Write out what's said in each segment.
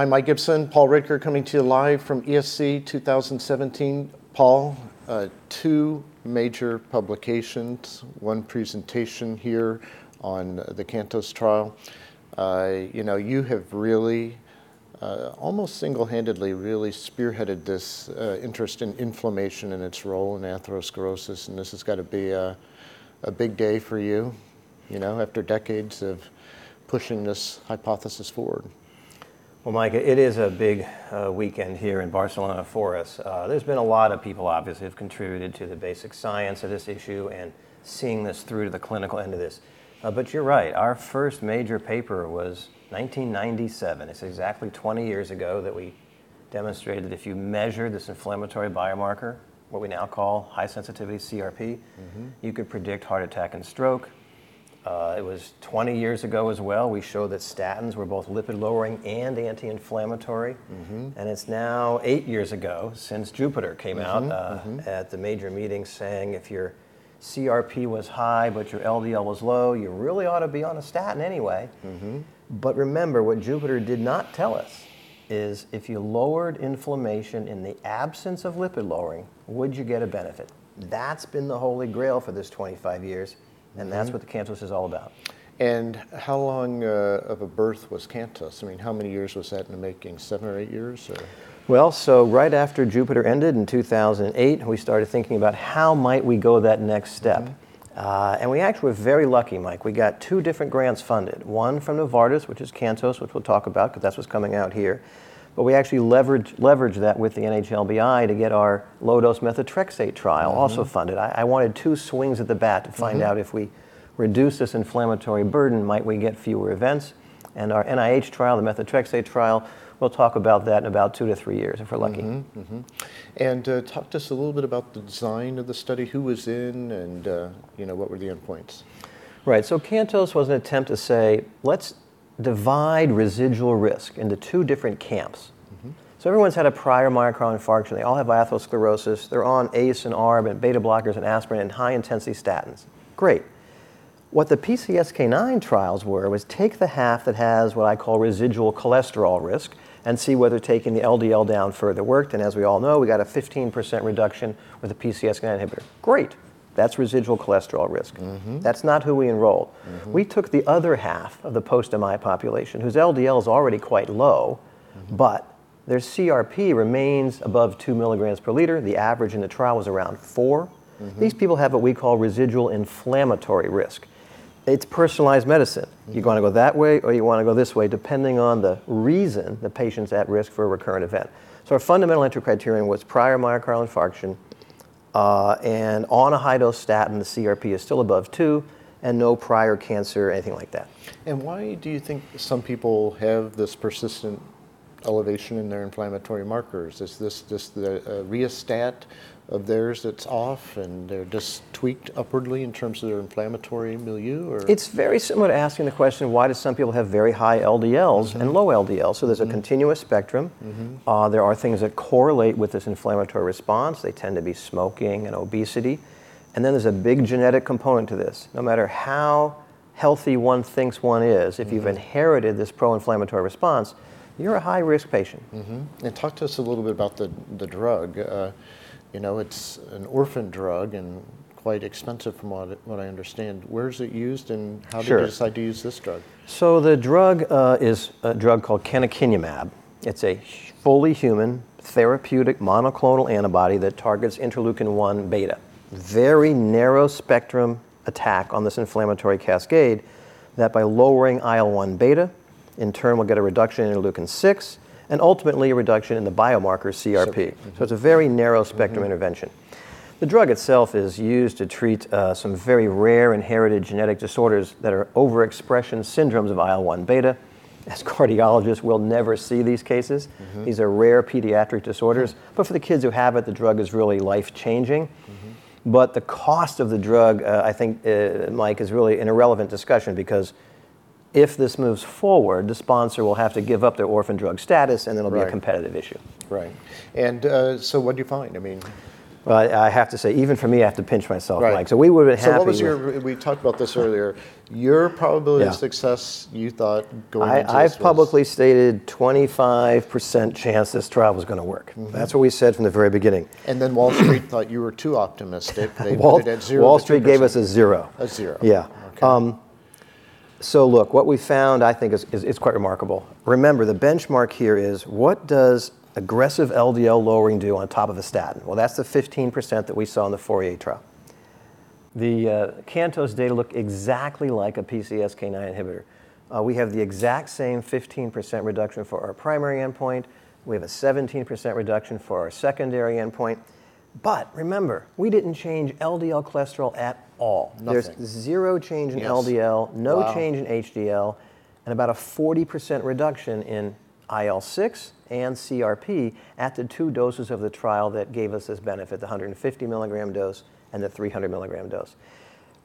Hi, Mike Gibson, Paul Ridker coming to you live from ESC 2017. Paul, uh, two major publications, one presentation here on the Cantos trial. Uh, you know, you have really, uh, almost single-handedly, really spearheaded this uh, interest in inflammation and its role in atherosclerosis, and this has got to be a, a big day for you, you know, after decades of pushing this hypothesis forward. Well, Micah, it is a big uh, weekend here in Barcelona for us. Uh, there's been a lot of people, obviously, have contributed to the basic science of this issue and seeing this through to the clinical end of this. Uh, but you're right, our first major paper was 1997. It's exactly 20 years ago that we demonstrated that if you measure this inflammatory biomarker, what we now call high sensitivity CRP, mm-hmm. you could predict heart attack and stroke uh, it was 20 years ago as well. We showed that statins were both lipid lowering and anti inflammatory. Mm-hmm. And it's now eight years ago since Jupiter came mm-hmm, out uh, mm-hmm. at the major meeting saying if your CRP was high but your LDL was low, you really ought to be on a statin anyway. Mm-hmm. But remember, what Jupiter did not tell us is if you lowered inflammation in the absence of lipid lowering, would you get a benefit? That's been the holy grail for this 25 years. And mm-hmm. that's what the Cantos is all about. And how long uh, of a birth was Cantos? I mean, how many years was that in the making? Seven or eight years? Or? Well, so right after Jupiter ended in 2008, we started thinking about how might we go that next step. Mm-hmm. Uh, and we actually were very lucky, Mike. We got two different grants funded. One from Novartis, which is Cantos, which we'll talk about because that's what's coming out here. But we actually leveraged, that with the NHLBI to get our low dose methotrexate trial mm-hmm. also funded. I, I, wanted two swings at the bat to find mm-hmm. out if we reduce this inflammatory burden, might we get fewer events? And our NIH trial, the methotrexate trial, we'll talk about that in about two to three years if we're lucky. Mm-hmm, mm-hmm. And uh, talk to us a little bit about the design of the study, who was in, and uh, you know what were the endpoints. Right. So Cantos was an attempt to say, let's divide residual risk into two different camps. Mm-hmm. So everyone's had a prior myocardial infarction. They all have atherosclerosis. They're on ACE and ARB and beta blockers and aspirin and high intensity statins. Great. What the PCSK9 trials were was take the half that has what I call residual cholesterol risk and see whether taking the LDL down further worked. And as we all know, we got a 15% reduction with a PCSK9 inhibitor. Great. That's residual cholesterol risk. Mm-hmm. That's not who we enrolled. Mm-hmm. We took the other half of the post MI population, whose LDL is already quite low, mm-hmm. but their CRP remains above 2 milligrams per liter. The average in the trial was around 4. Mm-hmm. These people have what we call residual inflammatory risk. It's personalized medicine. You mm-hmm. want to go that way or you want to go this way, depending on the reason the patient's at risk for a recurrent event. So our fundamental entry criterion was prior myocardial infarction, uh, and on a high dose statin, the CRP is still above two, and no prior cancer, anything like that. And why do you think some people have this persistent elevation in their inflammatory markers? Is this just the uh, rheostat of theirs that's off and they're just tweaked upwardly in terms of their inflammatory milieu? Or? It's very similar to asking the question why do some people have very high LDLs mm-hmm. and low LDLs? So there's mm-hmm. a continuous spectrum. Mm-hmm. Uh, there are things that correlate with this inflammatory response. They tend to be smoking and obesity. And then there's a big genetic component to this. No matter how healthy one thinks one is, if you've mm-hmm. inherited this pro inflammatory response, you're a high risk patient. Mm-hmm. And talk to us a little bit about the, the drug. Uh, you know, it's an orphan drug and quite expensive from what, what I understand. Where is it used and how sure. did you decide to use this drug? So the drug uh, is a drug called canakinumab. It's a fully human therapeutic monoclonal antibody that targets interleukin 1 beta. Very narrow spectrum attack on this inflammatory cascade that by lowering IL 1 beta, in turn will get a reduction in interleukin 6 and ultimately a reduction in the biomarker CRP. So, mm-hmm. so it's a very narrow spectrum mm-hmm. intervention. The drug itself is used to treat uh, some very rare inherited genetic disorders that are overexpression syndromes of IL 1 beta. As cardiologists, we'll never see these cases. Mm-hmm. These are rare pediatric disorders, mm-hmm. but for the kids who have it, the drug is really life changing. Mm-hmm. But the cost of the drug, uh, I think, uh, Mike, is really an irrelevant discussion because if this moves forward, the sponsor will have to give up their orphan drug status and it'll right. be a competitive issue. Right. And uh, so what do you find? I mean, Well, I I have to say, even for me, I have to pinch myself, Right. Mike. So we would have been So happy. what was with- your, we talked about this earlier, your probability of success, you thought going I, into I've this was- publicly stated 25% chance this trial was going to work. Mm-hmm. That's what we said from the very beginning. And then Wall Street thought you were too optimistic. They Wall, put it at zero Wall Street gave us a zero. A zero. Yeah. Okay. Um, so look, what we found, I think, is, is, quite remarkable. Remember, the benchmark here is what does aggressive LDL lowering do on top of a statin? Well, that's the 15% that we saw in the FOURIER trial. The uh, CANTOS data look exactly like a PCSK9 inhibitor. Uh, we have the exact same 15% reduction for our primary endpoint. We have a 17% reduction for our secondary endpoint. But remember, we didn't change LDL cholesterol at all. There's zero change in Yes. LDL, no Wow. change in HDL, and about a 40% reduction in IL-6 and CRP at the two doses of the trial that gave us this benefit, the 150 milligram dose and the 300 milligram dose.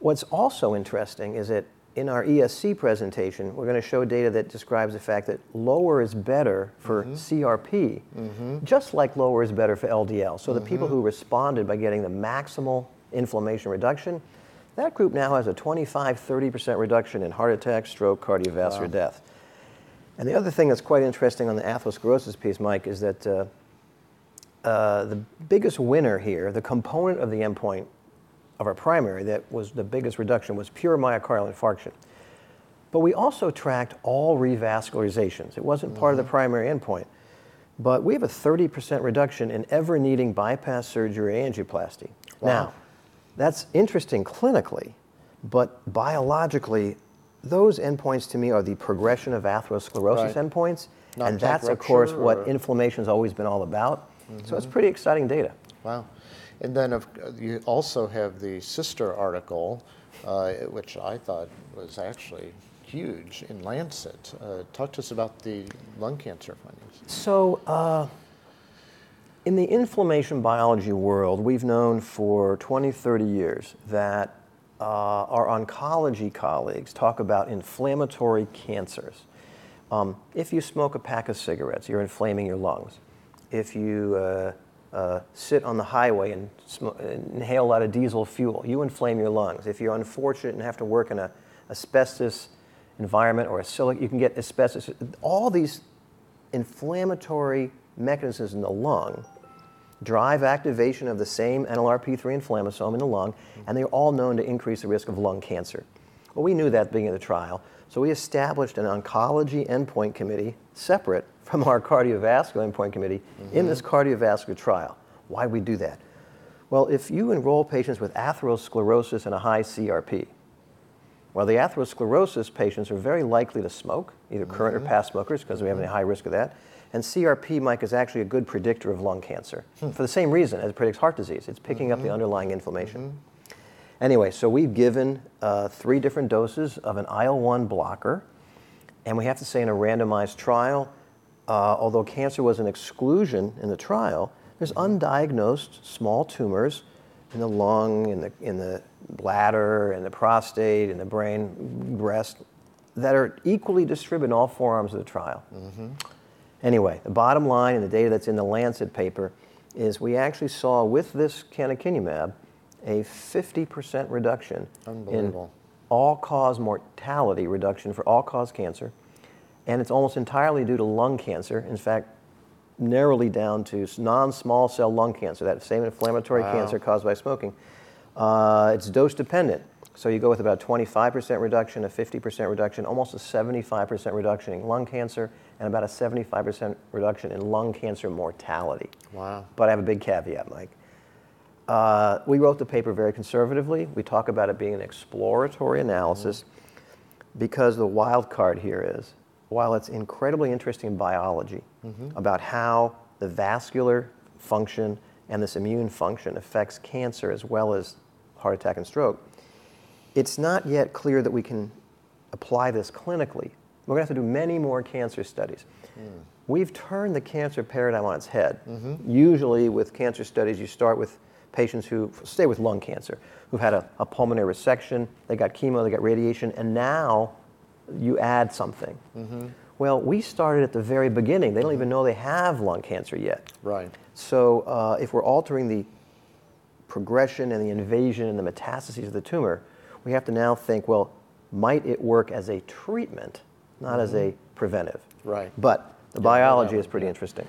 What's also interesting is that in our ESC presentation, we're going to show data that describes the fact that lower is better for CRP, just like lower is better for LDL. So the people who responded by getting the maximal inflammation reduction, that group now has a 25, 30% reduction in heart attack, stroke, cardiovascular death. And the other thing that's quite interesting on the atherosclerosis piece, Mike, is that uh, uh, the biggest winner here, the component of the endpoint of our primary that was the biggest reduction was pure myocardial infarction. But we also tracked all revascularizations. It wasn't part of the mm-hmm. primary endpoint. But we have a 30% reduction in ever needing bypass surgery or angioplasty. Now, that's interesting clinically, but biologically, those endpoints to me are the progression of atherosclerosis Right. endpoints. Not and that's, of course, rupture what inflammation has always been all about. So it's mm-hmm. pretty exciting data. Wow. And then of- you also have the sister article, uh, which I thought was actually huge in Lancet. Uh, Talk to us about the lung cancer findings. So, uh, in the inflammation biology world, we've known for 20, 30 years that uh, our oncology colleagues talk about inflammatory cancers. Um, if you smoke a pack of cigarettes, you're inflaming your lungs. If you uh, sit on the highway and sm- inhale a lot of diesel fuel, you inflame your lungs. If you're unfortunate and have to work in a asbestos environment or a silica, you can get asbestos. All these inflammatory mechanisms in the lung drive activation of the same NLRP3 inflammasome in the lung, and they're all known to increase the risk of lung cancer. Well, we knew that at the beginning of the trial, so we established an oncology endpoint committee separate from our cardiovascular endpoint committee in this mm-hmm. cardiovascular trial. Why we do that? Well, if you enroll patients with atherosclerosis and a high CRP, well, the atherosclerosis patients are very likely to smoke, either current or mm-hmm. past smokers, because we have a mm-hmm. high risk of that. And CRP, Mike, is actually a good predictor of lung cancer hmm. for the same reason as it predicts heart disease. It's picking up the underlying inflammation. Anyway, so we've given uh, three different doses of an IL 1 blocker. And we have to say, in a randomized trial, uh, although cancer was an exclusion in the trial, there's undiagnosed small tumors in the lung, in the, in the bladder, in the prostate, in the brain, breast, that are equally distributed in all four arms of the trial. Anyway, the bottom line in the data that's in the Lancet paper is we actually saw with this canakinumab a 50% reduction in all-cause mortality reduction for all-cause cancer, and it's almost entirely due to lung cancer. In fact, narrowly down to non-small cell lung cancer, that same inflammatory Wow. cancer caused by smoking. Uh, it's dose dependent. So you go with about 25% reduction, a 50% reduction, almost a 75% reduction in lung cancer, and about a 75% reduction in lung cancer mortality. Wow. But I have a big caveat, Mike. Uh, we wrote the paper very conservatively. We talk about it being an exploratory analysis because the wild card here is while it's incredibly interesting in biology mm-hmm. about how the vascular function and this immune function affects cancer as well as heart attack and stroke, it's not yet clear that we can apply this clinically. We're going to have to do many more cancer studies. Hmm. We've turned the cancer paradigm on its head. Mm-hmm. Usually, with cancer studies, you start with patients who stay with lung cancer, who've had a, a pulmonary resection, they got chemo, they got radiation, and now you add something. Well, we started at the very beginning. They don't even know they have lung cancer yet. Right. So uh, if we're altering the progression and the invasion and the metastases of the tumor, we have to now think, well, might it work as a treatment, not as a preventive? Right. But the Yeah, biology yeah, is pretty yeah. interesting.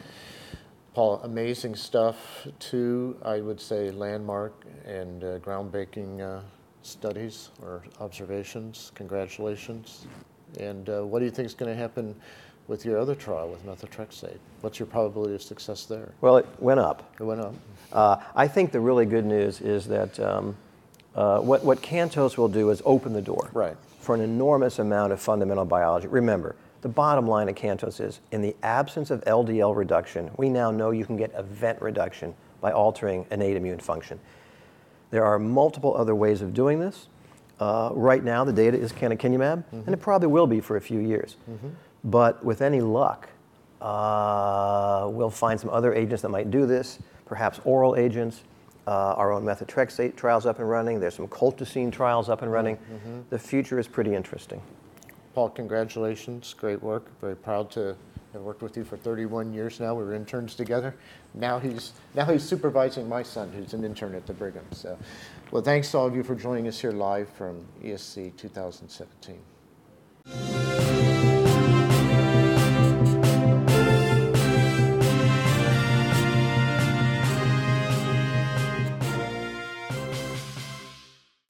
Paul, amazing stuff. Two, I would say, landmark and uh, groundbreaking uh, studies or observations. Congratulations. And uh, what do you think is going to happen with your other trial with methotrexate? What's your probability of success there? Well, it went up. It went up. Uh, I think the really good news is that um, uh, what, what Cantos will do is open the door Right. for an enormous amount of fundamental biology. Remember, the bottom line of Cantos is in the absence of LDL reduction, we now know you can get event reduction by altering innate immune function. There are multiple other ways of doing this. Uh, right now, the data is canakinumab, and it probably will be for a few years. But with any luck, uh, we'll find some other agents that might do this, perhaps oral agents. Uh, our own methotrexate trials up and running. There's some colchicine trials up and running. The future is pretty interesting. Paul, congratulations. Great work. Very proud to have worked with you for 31 years now. We were interns together. Now he's now he's supervising my son, who's an intern at the Brigham. So, well, thanks to all of you for joining us here live from ESC 2017.